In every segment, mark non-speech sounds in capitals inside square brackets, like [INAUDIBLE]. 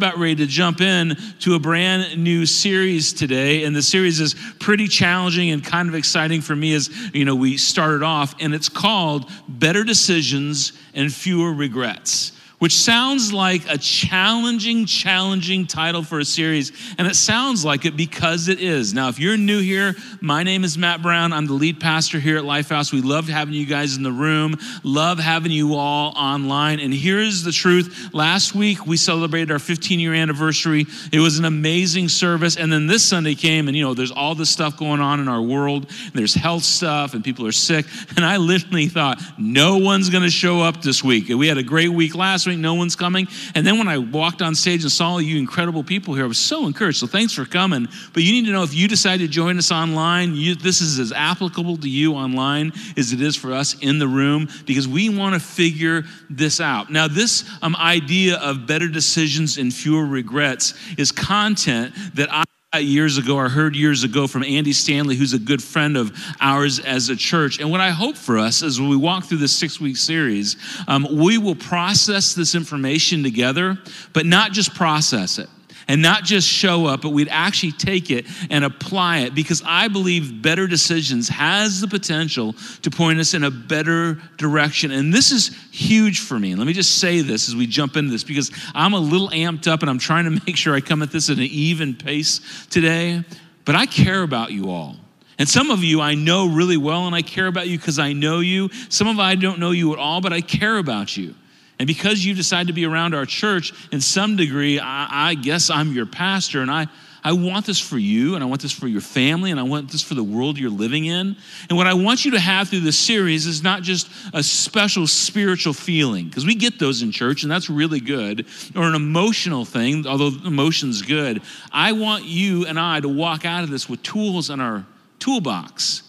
about ready to jump in to a brand new series today. And the series is pretty challenging and kind of exciting for me as you know we started off. And it's called better decisions and fewer regrets which sounds like a challenging, challenging title for a series. And it sounds like it because it is. Now, if you're new here, my name is Matt Brown. I'm the lead pastor here at Lifehouse. We love having you guys in the room, love having you all online. And here's the truth last week, we celebrated our 15 year anniversary. It was an amazing service. And then this Sunday came, and you know, there's all this stuff going on in our world. There's health stuff, and people are sick. And I literally thought, no one's going to show up this week. We had a great week last week no one's coming. And then when I walked on stage and saw you incredible people here, I was so encouraged. So thanks for coming. But you need to know if you decide to join us online, you, this is as applicable to you online as it is for us in the room because we want to figure this out. Now, this um, idea of better decisions and fewer regrets is content that I years ago, or heard years ago from Andy Stanley, who's a good friend of ours as a church. And what I hope for us as we walk through this six week series, um, we will process this information together, but not just process it and not just show up, but we'd actually take it and apply it because I believe better decisions has the potential to point us in a better direction. And this is huge for me. let me just say this as we jump into this because I'm a little amped up and I'm trying to [LAUGHS] make sure I come at this at an even pace today. But I care about you all. And some of you I know really well, and I care about you because I know you. Some of I don't know you at all, but I care about you. And because you decide to be around our church in some degree, I, I, guess I'm your pastor, and I, I want this for you, and I want this for your family, and I want this for the world you're living in. And what I want you to have through this series is not just a special spiritual feeling, because we get those in church, and that's really good, or an emotional thing, although emotion's good. I want you and I to walk out of this with tools in our toolbox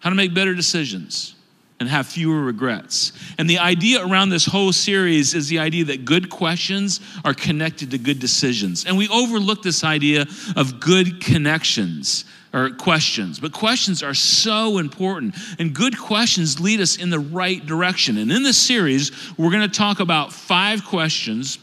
how to make better decisions and have fewer regrets. And the idea around this whole series is the idea that good questions are connected to good decisions. And we overlook this idea of good connections or questions, but questions are so important. And good questions lead us in the right direction. And in this series, we're going to talk about five questions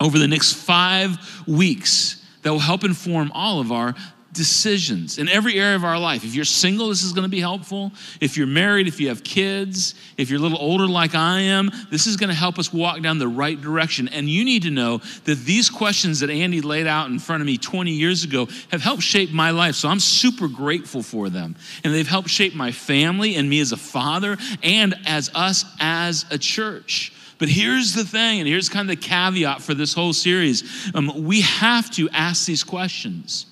over the next five weeks that will help inform all of our decisions in every area of our life. If you're single, this is going to be helpful. If you're married, if you have kids, if you're a little older like I am, this is going to help us walk down the right direction. And you need to know that these questions that Andy laid out in front of me 20 years ago have helped shape my life. So I'm super grateful for them. And they've helped shape my family and me as a father and as us as a church. But here's the thing, and here's kind of the caveat for this whole series. Um, we have to ask these questions.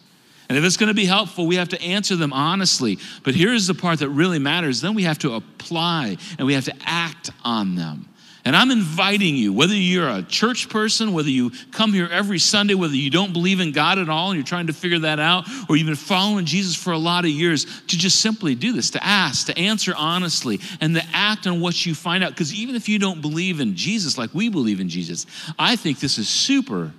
And if it's going to be helpful, we have to answer them honestly. But here's the part that really matters then we have to apply and we have to act on them. And I'm inviting you, whether you're a church person, whether you come here every Sunday, whether you don't believe in God at all and you're trying to figure that out, or you've been following Jesus for a lot of years, to just simply do this, to ask, to answer honestly, and to act on what you find out. Because even if you don't believe in Jesus like we believe in Jesus, I think this is super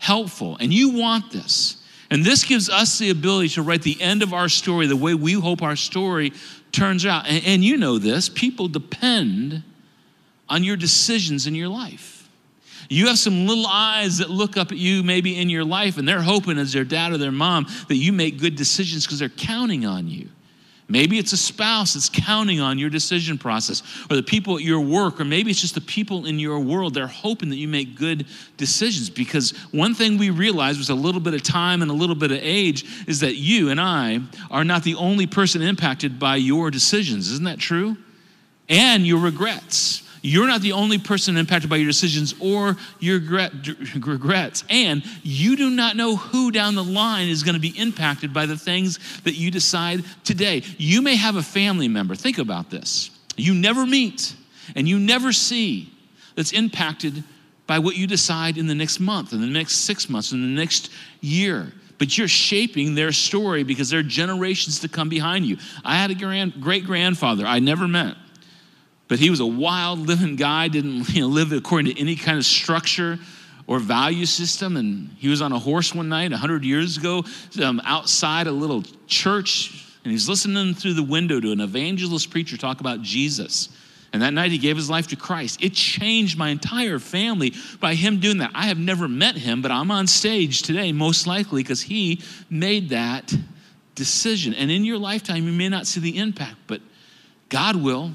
helpful. And you want this. And this gives us the ability to write the end of our story the way we hope our story turns out. And, and, you know this people depend on your decisions in your life. You have some little eyes that look up at you maybe in your life, and they're hoping as their dad or their mom that you make good decisions because they're counting on you. Maybe it's a spouse that's counting on your decision process, or the people at your work, or maybe it's just the people in your world. They're hoping that you make good decisions because one thing we realized was a little bit of time and a little bit of age is that you and I are not the only person impacted by your decisions. Isn't that true? And your regrets. You're not the only person impacted by your decisions or your regrets. And you do not know who down the line is going to be impacted by the things that you decide today. You may have a family member, think about this, you never meet and you never see that's impacted by what you decide in the next month, in the next six months, in the next year but you're shaping their story because there are generations to come behind you. I had a grand, great grandfather I never met but he was a wild living guy, didn't [LAUGHS] you know, live according to any kind of structure or value system. And he was on a horse one night 100 years ago um, outside a little church, and he's listening through the window to an evangelist preacher talk about Jesus. And that night he gave his life to Christ. It changed my entire family by him doing that. I have never met him, but I'm on stage today, most likely because he made that decision. And in your lifetime, you may not see the impact, but God will.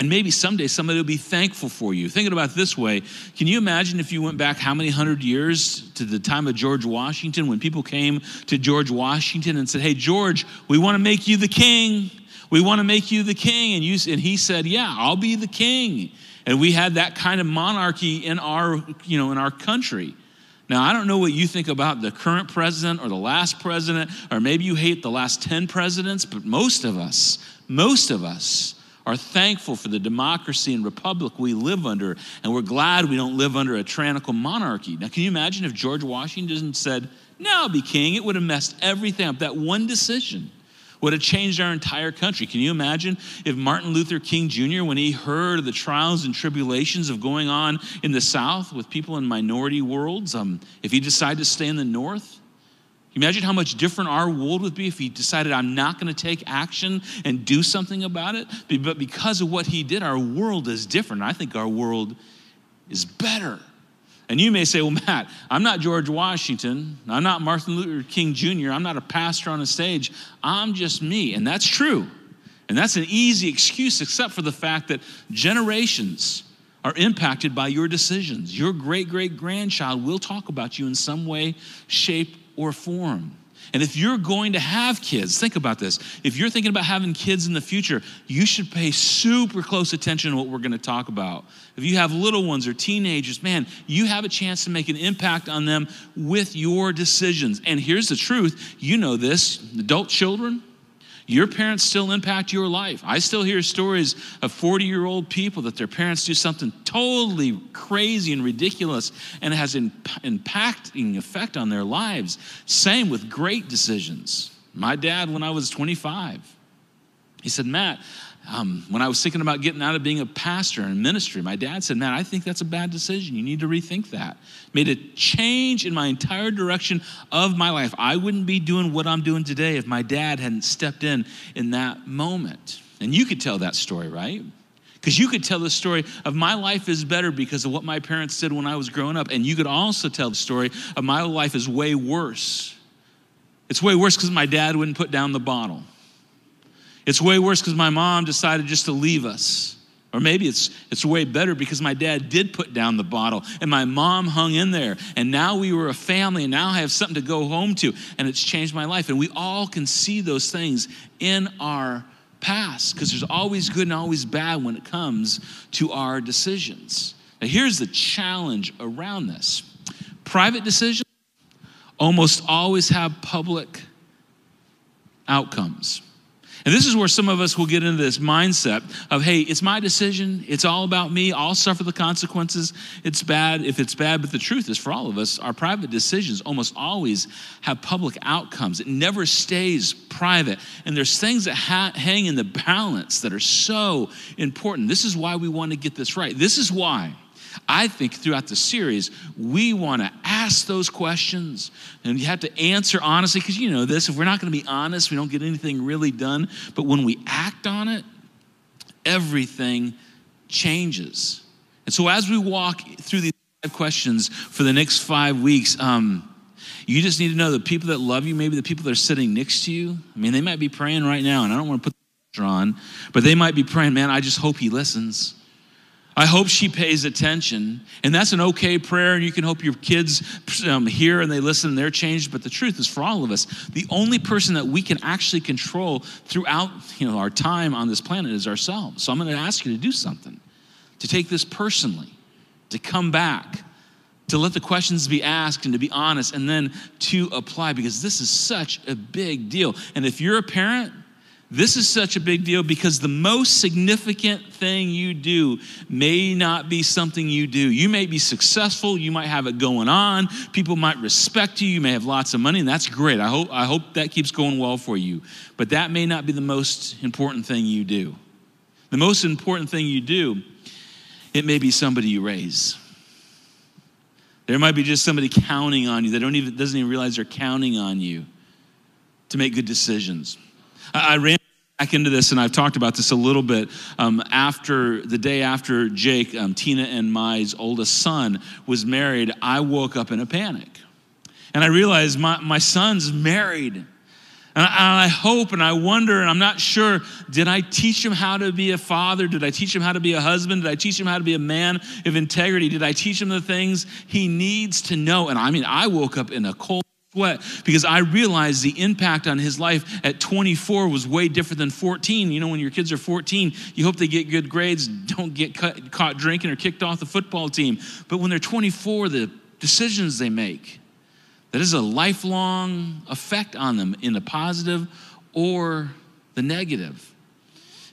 And maybe someday somebody will be thankful for you. Thinking about this way, can you imagine if you went back how many hundred years to the time of George Washington when people came to George Washington and said, Hey, George, we want to make you the king. We want to make you the king. And, you, and he said, Yeah, I'll be the king. And we had that kind of monarchy in our, you know, in our country. Now, I don't know what you think about the current president or the last president, or maybe you hate the last 10 presidents, but most of us, most of us, are thankful for the democracy and republic we live under, and we're glad we don't live under a tyrannical monarchy. Now, can you imagine if George Washington said, No, I'll be king? It would have messed everything up. That one decision would have changed our entire country. Can you imagine if Martin Luther King Jr., when he heard of the trials and tribulations of going on in the South with people in minority worlds, um, if he decided to stay in the North? Imagine how much different our world would be if he decided, I'm not going to take action and do something about it. But because of what he did, our world is different. I think our world is better. And you may say, well, Matt, I'm not George Washington. I'm not Martin Luther King Jr. I'm not a pastor on a stage. I'm just me. And that's true. And that's an easy excuse, except for the fact that generations are impacted by your decisions. Your great great grandchild will talk about you in some way, shape, or form. And if you're going to have kids, think about this. If you're thinking about having kids in the future, you should pay super close attention to what we're going to talk about. If you have little ones or teenagers, man, you have a chance to make an impact on them with your decisions. And here's the truth you know this adult children, your parents still impact your life. I still hear stories of 40 year old people that their parents do something totally crazy and ridiculous and it has an impacting effect on their lives. Same with great decisions. My dad, when I was 25, he said, Matt, um, when I was thinking about getting out of being a pastor and ministry, my dad said, Man, I think that's a bad decision. You need to rethink that. Made a change in my entire direction of my life. I wouldn't be doing what I'm doing today if my dad hadn't stepped in in that moment. And you could tell that story, right? Because you could tell the story of my life is better because of what my parents did when I was growing up. And you could also tell the story of my life is way worse. It's way worse because my dad wouldn't put down the bottle. It's way worse because my mom decided just to leave us. Or maybe it's, it's way better because my dad did put down the bottle and my mom hung in there. And now we were a family and now I have something to go home to. And it's changed my life. And we all can see those things in our past because there's always good and always bad when it comes to our decisions. Now, here's the challenge around this private decisions almost always have public outcomes. And this is where some of us will get into this mindset of, hey, it's my decision. It's all about me. I'll suffer the consequences. It's bad if it's bad. But the truth is, for all of us, our private decisions almost always have public outcomes. It never stays private. And there's things that ha- hang in the balance that are so important. This is why we want to get this right. This is why I think throughout the series, we want to ask those questions and you have to answer honestly because you know this if we're not going to be honest, we don't get anything really done. But when we act on it, everything changes. And so as we walk through these five questions for the next five weeks, um, you just need to know the people that love you, maybe the people that are sitting next to you. I mean, they might be praying right now, and I don't want to put the on, but they might be praying, man, I just hope he listens. I hope she pays attention. And that's an okay prayer, and you can hope your kids um, hear and they listen and they're changed. But the truth is, for all of us, the only person that we can actually control throughout you know, our time on this planet is ourselves. So I'm going to ask you to do something, to take this personally, to come back, to let the questions be asked and to be honest, and then to apply, because this is such a big deal. And if you're a parent, this is such a big deal because the most significant thing you do may not be something you do. You may be successful, you might have it going on, people might respect you, you may have lots of money, and that's great. I hope, I hope that keeps going well for you. But that may not be the most important thing you do. The most important thing you do, it may be somebody you raise. There might be just somebody counting on you that don't even, doesn't even realize they're counting on you to make good decisions. I, I ran back into this, and I've talked about this a little bit. Um, after the day after Jake, um, Tina and my oldest son was married, I woke up in a panic. And I realized my, my son's married. And I, hope and I wonder, and I'm not sure, did I teach him how to be a father? Did I teach him how to be a husband? Did I teach him how to be a man of integrity? Did I teach him the things he needs to know? And I mean, I woke up in a cold sweat because I realized the impact on his life at 24 was way different than 14. You know, when your kids are 14, you hope they get good grades, don't get cut, caught drinking or kicked off the football team. But when they're 24, the decisions they make, that is a lifelong effect on them in the positive or the negative.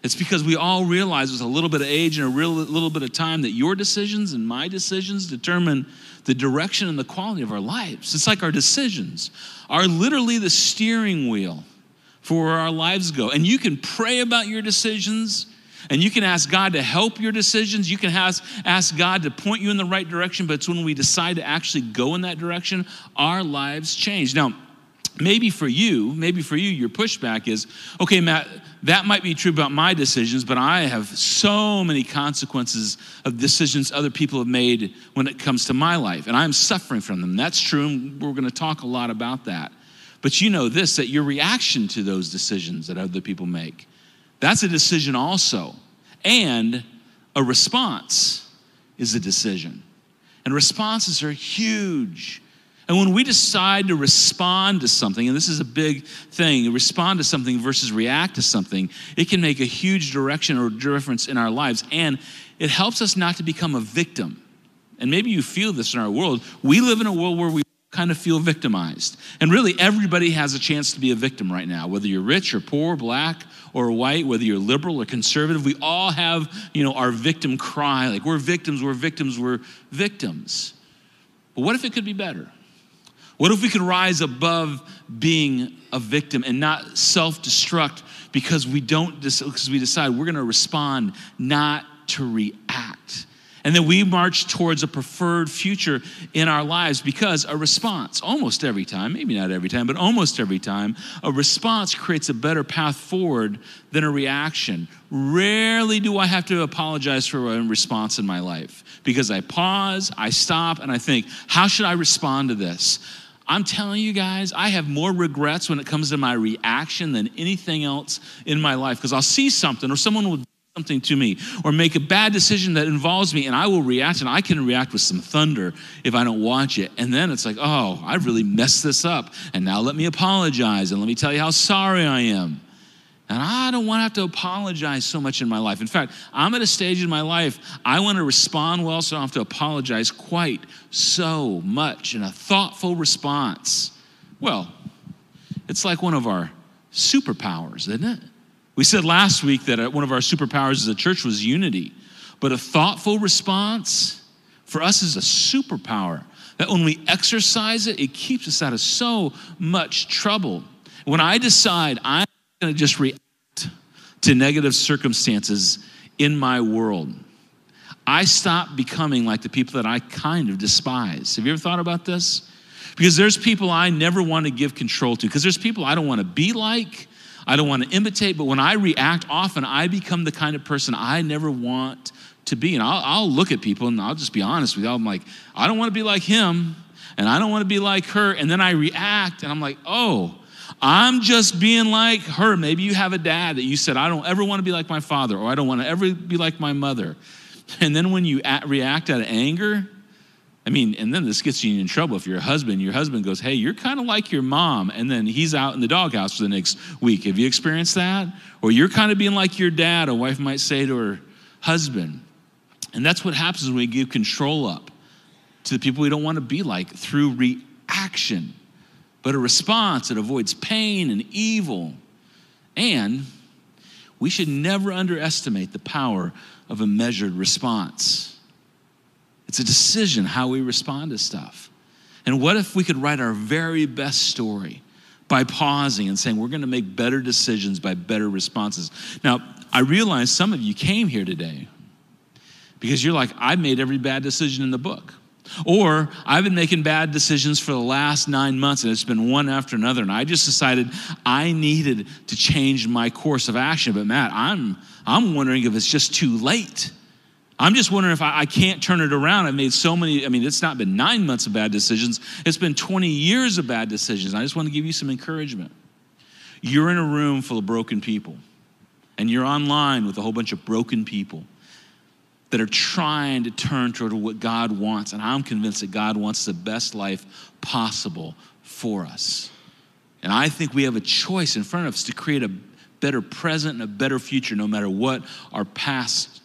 It's because we all realize with a little bit of age and a real little bit of time that your decisions and my decisions determine the direction and the quality of our lives. It's like our decisions are literally the steering wheel for where our lives go. And you can pray about your decisions and you can ask God to help your decisions. You can ask, ask God to point you in the right direction, but it's when we decide to actually go in that direction, our lives change. Now, maybe for you, maybe for you, your pushback is okay, Matt, that might be true about my decisions, but I have so many consequences of decisions other people have made when it comes to my life, and I'm suffering from them. That's true, and we're going to talk a lot about that. But you know this that your reaction to those decisions that other people make, that's a decision also. And a response is a decision. And responses are huge. And when we decide to respond to something, and this is a big thing, respond to something versus react to something, it can make a huge direction or difference in our lives. And it helps us not to become a victim. And maybe you feel this in our world. We live in a world where we kind of feel victimized. And really, everybody has a chance to be a victim right now, whether you're rich or poor, black or white, whether you're liberal or conservative. We all have, you know, our victim cry like, we're victims, we're victims, we're victims. But what if it could be better? What if we could rise above being a victim and not self destruct because we don't because we decide we're going to respond not to react? And then we march towards a preferred future in our lives because a response almost every time maybe not every time but almost every time a response creates a better path forward than a reaction. Rarely do i have to apologize for a response in my life because i pause i stop and i think how should i respond to this I'm telling you guys, I have more regrets when it comes to my reaction than anything else in my life because I'll see something or someone will do something to me or make a bad decision that involves me and I will react and I can react with some thunder if I don't watch it. And then it's like, oh, I've really messed this up. And now let me apologize and let me tell you how sorry I am. And I don't want to have to apologize so much in my life. In fact, I'm at a stage in my life, I want to respond well, so I don't have to apologize quite so much in a thoughtful response. Well, it's like one of our superpowers, isn't it? We said last week that uh, one of our superpowers as a church was unity, but a thoughtful response for us is a superpower. That when we exercise it, it keeps us out of so much trouble. When I decide I'm going to just react to negative circumstances in my world. I stop becoming like the people that I kind of despise. Have you ever thought about this? Because there's people I never want to give control to, because there's people I don't want to be like, I don't want to imitate, but when I react, often I become the kind of person I never want to be. And I'll, I'll look at people and I'll just be honest with you. I'm like, I don't want to be like him, and I don't want to be like her. And then I react, and I'm like, oh, I'm just being like her. Maybe you have a dad that you said, I don't ever want to be like my father, or I don't want to ever be like my mother. And then when you at, react out of anger, I mean, and then this gets you in trouble if you're a husband. Your husband goes, Hey, you're kind of like your mom. And then he's out in the doghouse for the next week. Have you experienced that? Or you're kind of being like your dad, a wife might say to her husband. And that's what happens when we give control up to the people we don't want to be like through reaction but a response that avoids pain and evil. And we should never underestimate the power of a measured response. It's a decision how we respond to stuff. And what if we could write our very best story by pausing and saying, we're going to make better decisions by better responses? Now, I realize some of you came here today because you're like, I made every bad decision in the book. Or I've been making bad decisions for the last nine months and it's been one after another. And I just decided I needed to change my course of action. But Matt, I'm, I'm wondering if it's just too late. I'm just wondering if I, I, can't turn it around. I've made so many, I mean, it's not been nine months of bad decisions, it's been 20 years of bad decisions. I just want to give you some encouragement. You're in a room full of broken people, and you're online with a whole bunch of broken people that are trying to turn toward what God wants. And I'm convinced that God wants the best life possible for us. And I think we have a choice in front of us to create a better present and a better future no matter what our past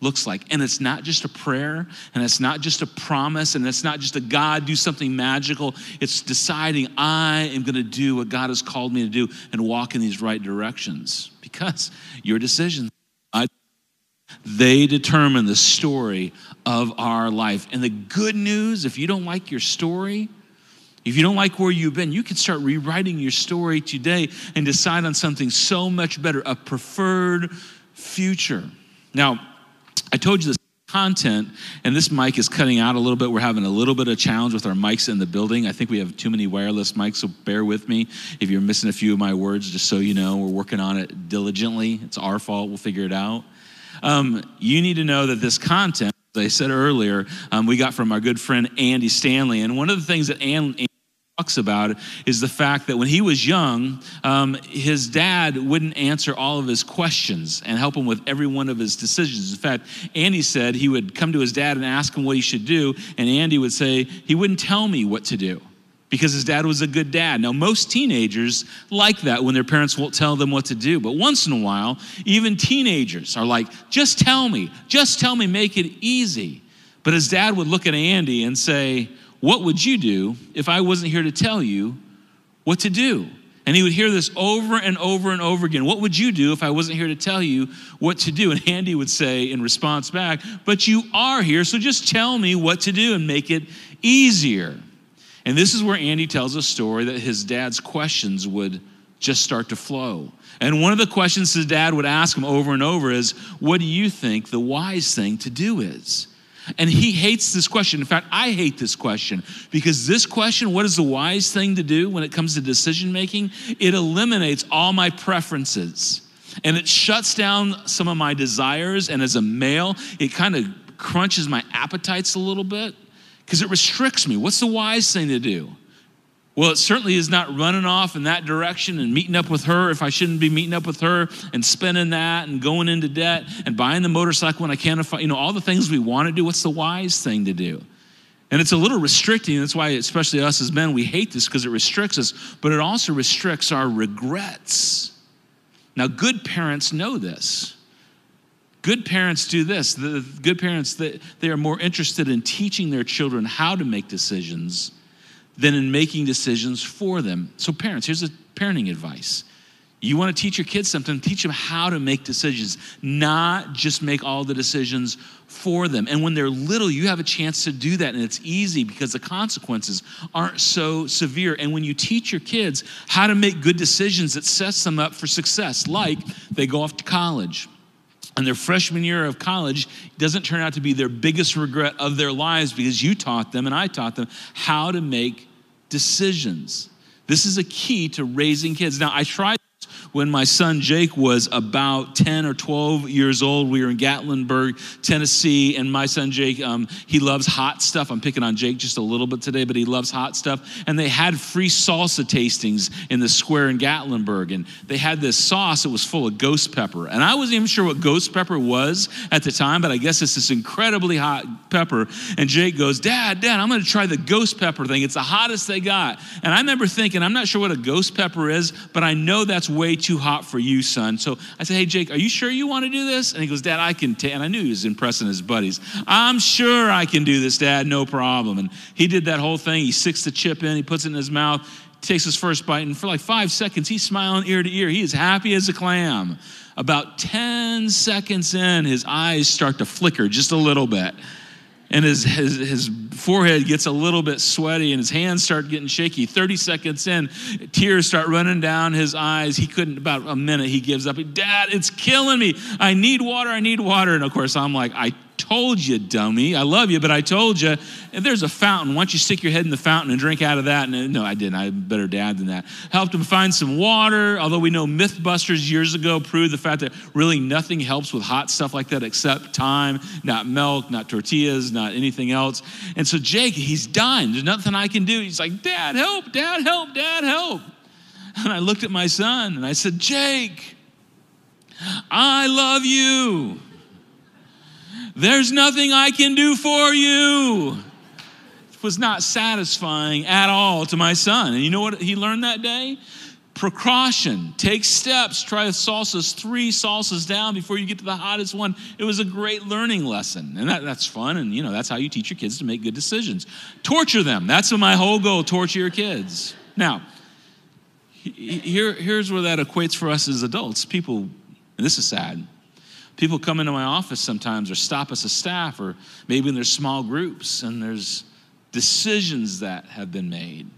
looks like. And it's not just a prayer, and it's not just a promise, and it's not just a God do something magical. It's deciding I am going to do what God has called me to do and walk in these right directions because your decisions. They determine the story of our life. And the good news, if you don't like your story, if you don't like where you've been, you can start rewriting your story today and decide on something so much better, a preferred future. Now, I told you this content, and this mic is cutting out a little bit. We're having a little bit of challenge with our mics in the building. I think we have too many wireless mics, so bear with me if you're missing a few of my words, just so you know. We're working on it diligently. It's our fault. We'll figure it out. Um, you need to know that this content, as I said earlier, um, we got from our good friend Andy Stanley. And one of the things that Andy talks about is the fact that when he was young, um, his dad wouldn't answer all of his questions and help him with every one of his decisions. In fact, Andy said he would come to his dad and ask him what he should do, and Andy would say, He wouldn't tell me what to do because his dad was a good dad. Now, most teenagers like that when their parents won't tell them what to do, but once in a while, even teenagers are like, Just tell me, just tell me, make it easy. But his dad would look at Andy and say, what would you do if I wasn't here to tell you what to do? And he would hear this over and over and over again. What would you do if I wasn't here to tell you what to do? And Andy would say in response back, But you are here, so just tell me what to do and make it easier. And this is where Andy tells a story that his dad's questions would just start to flow. And one of the questions his dad would ask him over and over is, What do you think the wise thing to do is? And he hates this question. In fact, I hate this question because this question, what is the wise thing to do when it comes to decision making? It eliminates all my preferences and it shuts down some of my desires. And as a male, it kind of crunches my appetites a little bit because it restricts me. What's the wise thing to do? Well, it certainly is not running off in that direction and meeting up with her if I shouldn't be meeting up with her and spending that and going into debt and buying the motorcycle when I can't afford, you know, all the things we want to do. What's the wise thing to do? And it's a little restricting. That's why, especially us as men, we hate this because it restricts us, but it also restricts our regrets. Now, good parents know this. Good parents do this. The good parents, they, they are more interested in teaching their children how to make decisions than in making decisions for them. So, parents, here's a parenting advice. You want to teach your kids something, teach them how to make decisions, not just make all the decisions for them. And when they're little, you have a chance to do that, and it's easy because the consequences aren't so severe. And when you teach your kids how to make good decisions, it sets them up for success, like they go off to college and their freshman year of college doesn't turn out to be their biggest regret of their lives because you taught them and I taught them how to make decisions. This is a key to raising kids. Now, I tried when my son Jake was about 10 or 12 years old. We were in Gatlinburg, Tennessee, and my son Jake, um, he loves hot stuff. I'm picking on Jake just a little bit today, but he loves hot stuff. And they had free salsa tastings in the square in Gatlinburg, and they had this sauce that was full of ghost pepper. And I wasn't even sure what ghost pepper was at the time, but I guess it's this incredibly hot pepper. And Jake goes, Dad, Dad, I'm going to try the ghost pepper thing. It's the hottest they got. And I remember thinking, I'm not sure what a ghost pepper is, but I know that's way too hot for you, son. So I said, Hey, Jake, are you sure you want to do this? And he goes, Dad, I can take, and I knew he was impressing his buddies. I'm sure I can do this, Dad, no problem. And he did that whole thing. He sticks the chip in, he puts it in his mouth, takes his first bite, and for like five seconds, he's smiling ear to ear. He is happy as a clam. About 10 seconds in, his eyes start to flicker just a little bit and his, his, his forehead gets a little bit sweaty and his hands start getting shaky. 30 seconds in tears start running down his eyes. He couldn't about a minute he gives up. Dad it's killing me. I need water i need water. And of course i'm like i told you, dummy. I love you, but I told you. And there's a fountain. Why don't you stick your head in the fountain and drink out of that? And no, I didn't. I'm a better dad than that. Helped him find some water, although we know Mythbusters years ago proved the fact that really nothing helps with hot stuff like that except time, not milk, not tortillas, not anything else. And so Jake, he's dying. There's nothing I can do. He's like, Dad, help, Dad, help, Dad, help. And I looked at my son and I said, Jake, I love you. There's nothing I can do for you. It was not satisfying at all to my son. And you know what he learned that day? Precaution. Take steps. Try salsas, three salsas down before you get to the hottest one. It was a great learning lesson. And that, that's fun. And, you know, that's how you teach your kids to make good decisions. Torture them. That's my whole goal torture your kids. Now, here, here's where that equates for us as adults. People, and this is sad, people come into my office sometimes or stop us as staff or maybe in their small groups and there's decisions that have been made.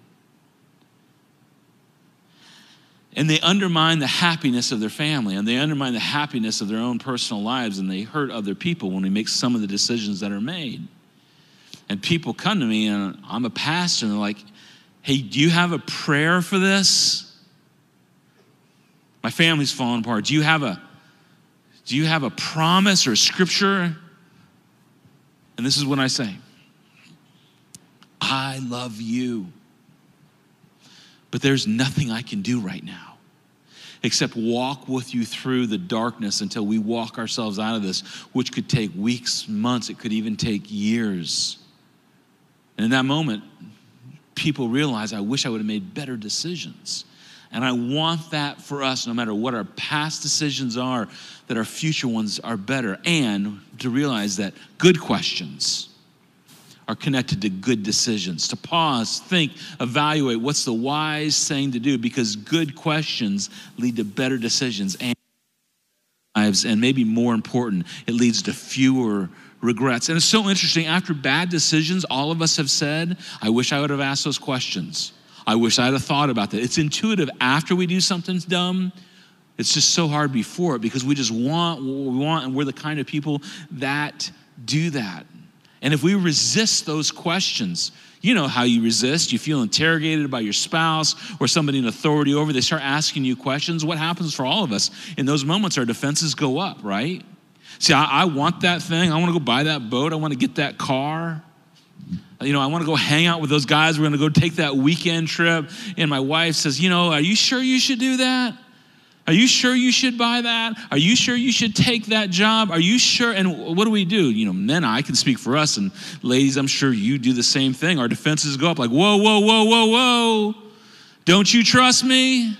And they undermine the happiness of their family and they undermine the happiness of their own personal lives and they hurt other people when we make some of the decisions that are made. And people come to me and I'm a pastor and they're like, hey, do you have a prayer for this? My family's falling apart. Do you have a do you have a promise or a scripture? And this is what I say. I love you. But there's nothing I can do right now except walk with you through the darkness until we walk ourselves out of this, which could take weeks, months, it could even take years. And in that moment, people realize I wish I would have made better decisions. And I want that for us, no matter what our past decisions are, that our future ones are better. And to realize that good questions are connected to good decisions. To pause, think, evaluate what's the wise thing to do, because good questions lead to better decisions and lives. And maybe more important, it leads to fewer regrets. And it's so interesting. After bad decisions, all of us have said, I wish I would have asked those questions. I wish I'd have thought about that. It's intuitive after we do something dumb. It's just so hard before because we just want what we want, and we're the kind of people that do that. And if we resist those questions, you know how you resist. You feel interrogated by your spouse or somebody in authority over. They start asking you questions. What happens for all of us? In those moments, our defenses go up, right? See, I, I want that thing. I want to go buy that boat. I want to get that car you know, I want to go hang out with those guys. We're going to go take that weekend trip. And my wife says, you know, are you sure you should do that? Are you sure you should buy that? Are you sure you should take that job? Are you sure? And what do we do? You know, men, I can speak for us, and ladies, I'm sure you do the same thing. Our defenses go up like, whoa, whoa, whoa, whoa, whoa. Don't you trust me?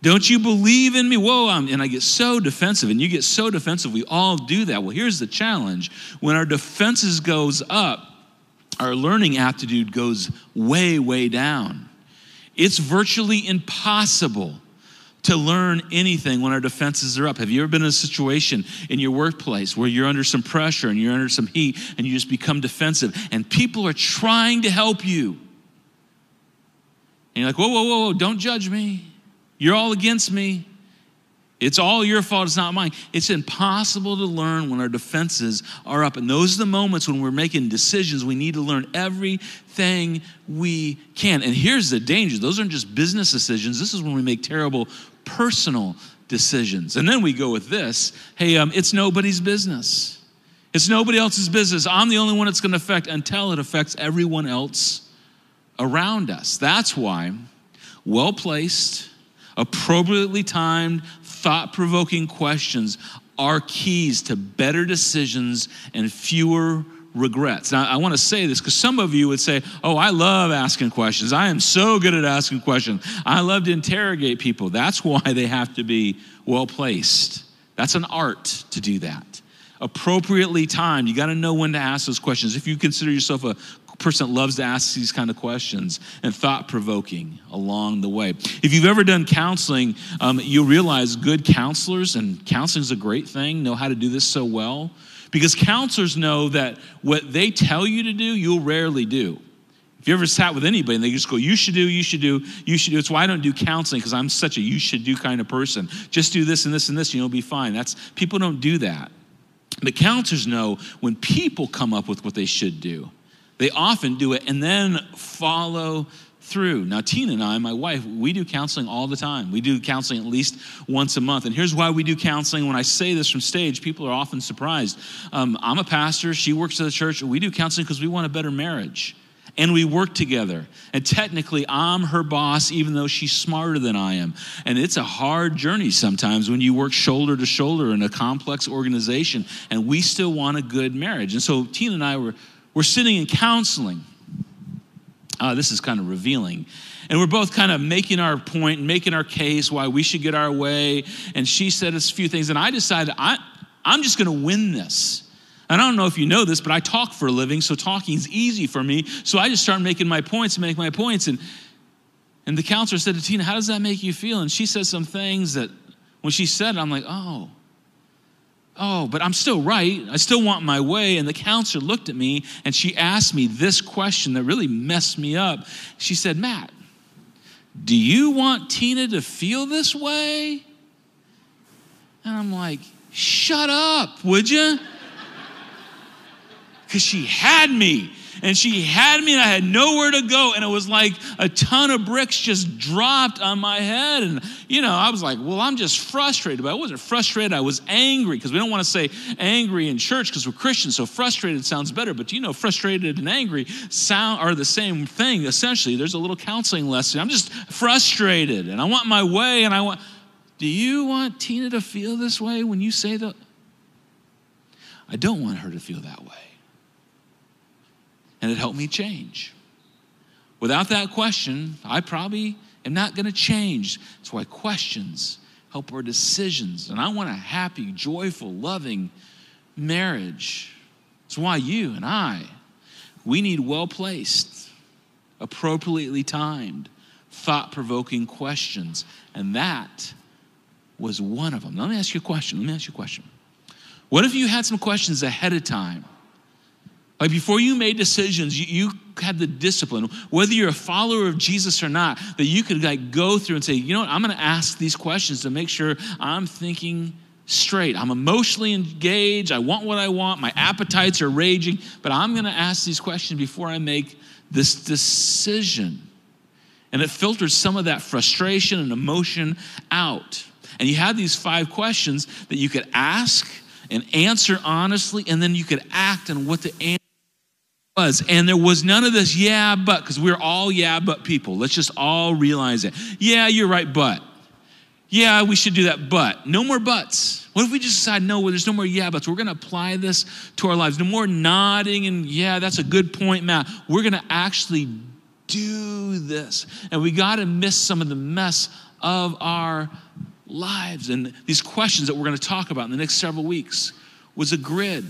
Don't you believe in me? Whoa, I'm, and I get so defensive, and you get so defensive. We all do that. Well, here's the challenge when our defenses goes up, our learning aptitude goes way, way down. It's virtually impossible to learn anything when our defenses are up. Have you ever been in a situation in your workplace where you're under some pressure and you're under some heat and you just become defensive and people are trying to help you? And you're like, whoa, whoa, whoa, whoa, don't judge me. You're all against me. It's all your fault, it's not mine. It's impossible to learn when our defenses are up. And those are the moments when we're making decisions. We need to learn everything we can. And here's the danger those aren't just business decisions, this is when we make terrible personal decisions. And then we go with this hey, um, it's nobody's business. It's nobody else's business. I'm the only one it's going to affect until it affects everyone else around us. That's why well placed, appropriately timed, thought provoking questions are keys to better decisions and fewer regrets. Now, I want to say this because some of you would say, Oh, I love asking questions. I am so good at asking questions. I love to interrogate people. That's why they have to be well placed. That's an art to do that. Appropriately timed. You got to know when to ask those questions. If you consider yourself a person that loves to ask these kind of questions and thought provoking along the way. If you've ever done counseling, um, you'll realize good counselors, and counseling is a great thing, know how to do this so well. Because counselors know that what they tell you to do, you'll rarely do. If you ever sat with anybody and they just go, you should do, you should do, you should do. It's why I don't do counseling because I'm such a you should do kind of person. Just do this and this and this and you'll be fine. That's people don't do that. But counselors know when people come up with what they should do, they often do it and then follow through. Now, Tina and I, my wife, we do counseling all the time. We do counseling at least once a month. And here's why we do counseling. When I say this from stage, people are often surprised. Um, I'm a pastor, she works at the church. We do counseling because we want a better marriage. And we work together. And technically, I'm her boss, even though she's smarter than I am. And it's a hard journey sometimes when you work shoulder to shoulder in a complex organization. And we still want a good marriage. And so, Tina and I were, were sitting in counseling uh, this is kind of revealing. And we're both kind of making our point making our case why we should get our way. And she said a few things. And I decided I, I'm just going to win this. And I don't know if you know this, but I talk for a living, so talking is easy for me. So I just started making my points and make my points. And, and the counselor said to Tina, How does that make you feel? And she said some things that when she said it, I'm like, Oh, oh, but I'm still right. I still want my way. And the counselor looked at me and she asked me this question that really messed me up. She said, Matt, do you want Tina to feel this way? And I'm like, shut up, would you? Because she had me and she had me and I had nowhere to go. And it was like a ton of bricks just dropped on my head. And, you know, I was like, well, I'm just frustrated. But I wasn't frustrated, I was angry because we don't want to say angry in church because we're Christians. So frustrated sounds better. But you know, frustrated and angry sound are the same thing essentially. There's a little counseling lesson. I'm just frustrated and I want my way and I want. Do you want Tina to feel this way when you say that? I don't want her to feel that way and it helped me change. Without that question, I probably am not going to change. That's why questions help our decisions. And I want a happy, joyful, loving marriage. That's why you and I, we need well placed, appropriately timed, thought provoking questions. And that was one of them. Let me ask you a question. Let me ask you a question. What if you had some questions ahead of time? Like before you made decisions, you, you, had the discipline, whether you're a follower of Jesus or not, that you could like go through and say, you know what, I'm going to ask these questions to make sure I'm thinking straight. I'm emotionally engaged. I want what I want. My appetites are raging, but I'm going to ask these questions before I make this decision. And it filters some of that frustration and emotion out. And you have these five questions that you could ask and answer honestly, and then you could act on what the answer was. And there was none of this, yeah, but, because we're all yeah, but people. Let's just all realize it. Yeah, you're right, but. Yeah, we should do that, but. No more buts. What if we just decide, no, well, there's no more yeah buts? We're going to apply this to our lives. No more nodding and, yeah, that's a good point, Matt. We're going to actually do this. And we got to miss some of the mess of our lives. And these questions that we're going to talk about in the next several weeks was a grid,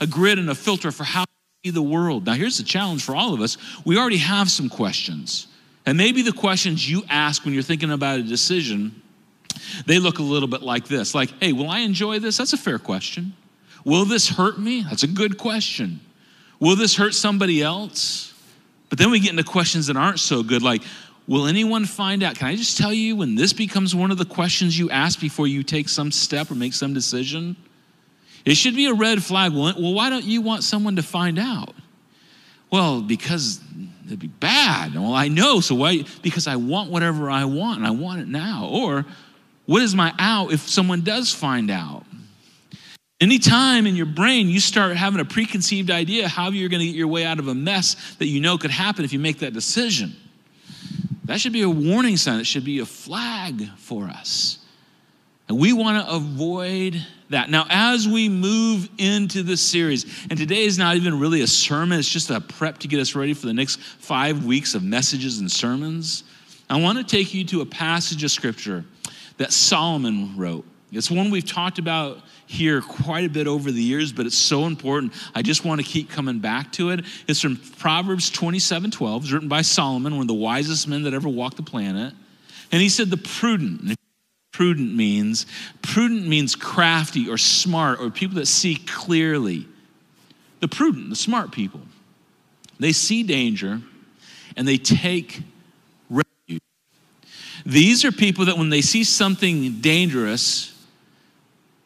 a grid and a filter for how the world. Now, here's the challenge for all of us. We already have some questions. And maybe the questions you ask when you're thinking about a decision, they look a little bit like this like, hey, will I enjoy this? That's a fair question. Will this hurt me? That's a good question. Will this hurt somebody else? But then we get into questions that aren't so good, like, will anyone find out? Can I just tell you when this becomes one of the questions you ask before you take some step or make some decision? It should be a red flag. Well, why don't you want someone to find out? Well, because it'd be bad. Well, I know. So why? Because I want whatever I want and I want it now. Or what is my out if someone does find out? Anytime in your brain you start having a preconceived idea how you're going to get your way out of a mess that you know could happen if you make that decision, that should be a warning sign. It should be a flag for us. And we want to avoid that. Now, as we move into this series, and today is not even really a sermon, it's just a prep to get us ready for the next five weeks of messages and sermons. I want to take you to a passage of scripture that Solomon wrote. It's one we've talked about here quite a bit over the years, but it's so important. I just want to keep coming back to it. It's from Proverbs 27 12. It's written by Solomon, one of the wisest men that ever walked the planet. And he said, The prudent, prudent means. Prudent means crafty or smart or people that see clearly. The prudent, the smart people, they see danger and they take refuge. These are people that when they see something dangerous,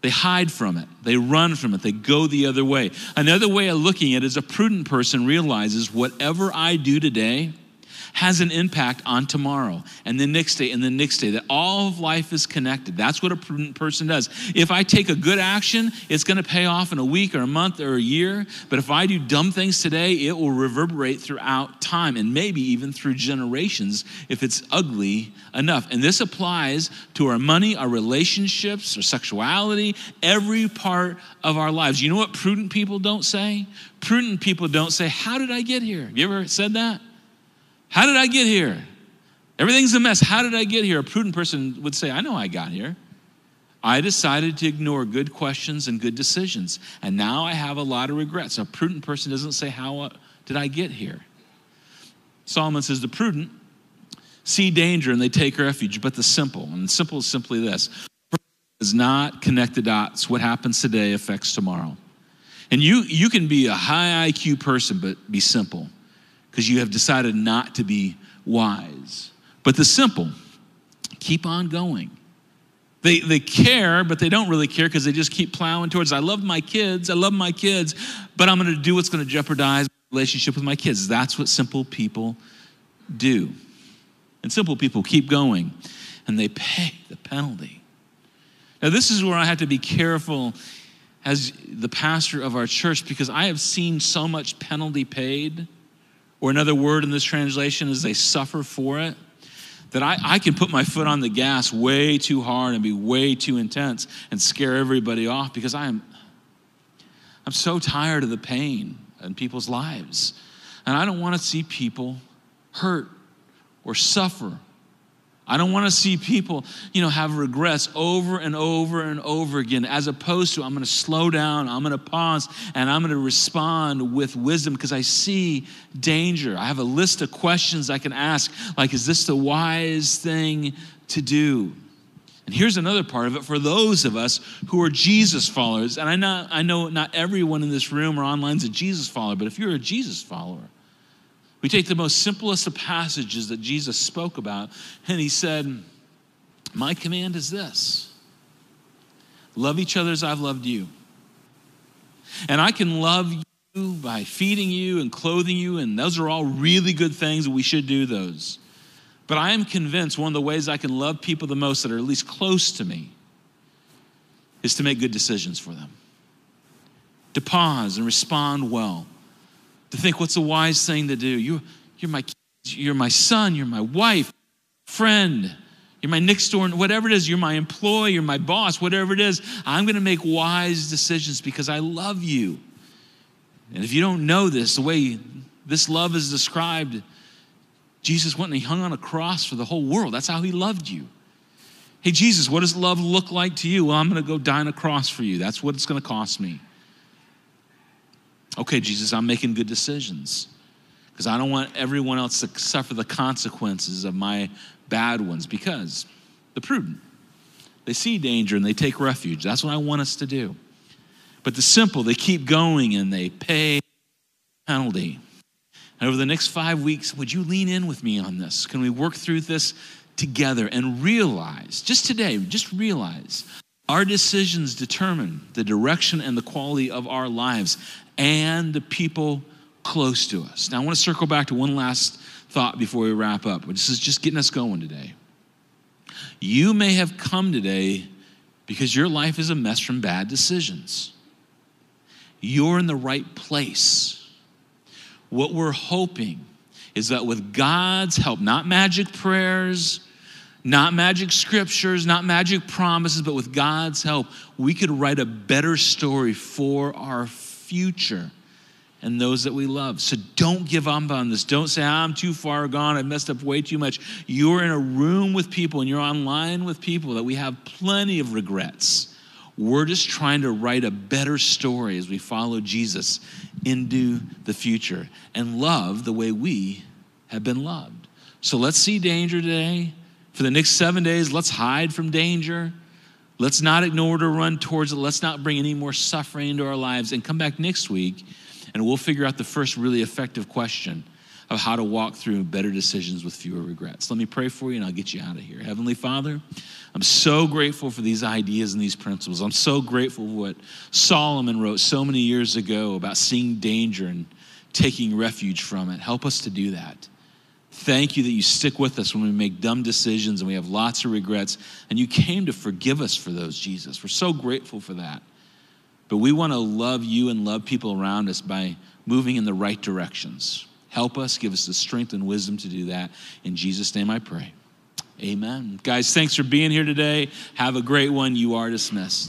They hide from it. They run from it. They go the other way. Another way of looking at it is a prudent person realizes whatever I do today, has an impact on tomorrow and the next day and the next day, that all of life is connected. That's what a prudent person does. If I take a good action, it's going to pay off in a week or a month or a year. But if I do dumb things today, it will reverberate throughout time and maybe even through generations if it's ugly enough. And this applies to our money, our relationships, our sexuality, every part of our lives. You know what prudent people don't say? Prudent people don't say, How did I get here? Have you ever said that? How did I get here? Everything's a mess. How did I get here? A prudent person would say, I know I got here. I decided to ignore good questions and good decisions, and now I have a lot of regrets. A prudent person doesn't say, How uh, did I get here? Solomon says, The prudent see danger and they take refuge, but the simple, and the simple is simply this does not connect the dots. What happens today affects tomorrow. And you, you can be a high IQ person, but be simple because you have decided not to be wise. But the simple, keep on going. They, they care, but they don't really care because they just keep plowing towards. I love my kids, I love my kids, but I'm going to do what's going to jeopardize my relationship with my kids. That's what simple people do. And simple people keep going and they pay the penalty. Now, this is where I have to be careful as the pastor of our church because I have seen so much penalty paid or another word in this translation is they suffer for it, that I, I can put my foot on the gas way too hard and be way too intense and scare everybody off because I am I'm so tired of the pain in people's lives. And I don't want to see people hurt or suffer I don't want to see people, you know, have regrets over and over and over again, as opposed to I'm going to slow down, I'm going to pause, and I'm going to respond with wisdom because I see danger. I have a list of questions I can ask, like, is this the wise thing to do? And here's another part of it for those of us who are Jesus followers. And I know, I know not everyone in this room or online is a Jesus follower, but if you're a Jesus follower, we take the most simplest of passages that Jesus spoke about, and he said, My command is this love each other as I've loved you. And I can love you by feeding you and clothing you, and those are all really good things, and we should do those. But I am convinced one of the ways I can love people the most that are at least close to me is to make good decisions for them, to pause and respond well to think what's the wise thing to do. You, you're, my, you're my son, you're my wife, friend, you're my next door, whatever it is, you're my employee, you're my boss, whatever it is. I'm to make wise decisions because I love you. And if you don't know this, the way this love is described, Jesus went and he hung on a cross for the whole world. That's how he loved you. Hey, Jesus, what does love look like to you? Well, I'm going to go die on a cross for you. That's what it's going to cost me. Okay, Jesus, I'm making good decisions because I don't want everyone else to suffer the consequences of my bad ones because the prudent, they see danger and they take refuge. That's what I want us to do. But the simple, they keep going and they pay penalty. And over the next five weeks, would you lean in with me on this? Can we work through this together and realize, just today, just realize our decisions determine the direction and the quality of our lives and the people close to us. Now, I want to circle back to one last thought before we wrap up. This is just getting us going today. You may have come today because your life is a mess from bad decisions. You're in the right place. What we're hoping is that with God's help, not magic prayers, not magic scriptures, not magic promises, but with God's help, we could write a better story for our future and those that we love. So don't give up on this. Don't say, I'm too far gone. I've messed up way too much. You're in a room with people and you're online with people that we have plenty of regrets. We're just trying to write a better story as we follow Jesus into the future and love the way we have been loved. So let's see danger today. For the next seven days, let's hide from danger. Let's not ignore it or run towards it. Let's not bring any more suffering into our lives. And come back next week and we'll figure out the first really effective question of how to walk through better decisions with fewer regrets. Let me pray for you and I'll get you out of here. Heavenly Father, I'm so grateful for these ideas and these principles. I'm so grateful for what Solomon wrote so many years ago about seeing danger and taking refuge from it. Help us to do that. Thank you that you stick with us when we make dumb decisions and we have lots of regrets. And you came to forgive us for those, Jesus. We're so grateful for that. But we want to love you and love people around us by moving in the right directions. Help us, give us the strength and wisdom to do that. In Jesus' name I pray. Amen. Guys, thanks for being here today. Have a great one. You are dismissed.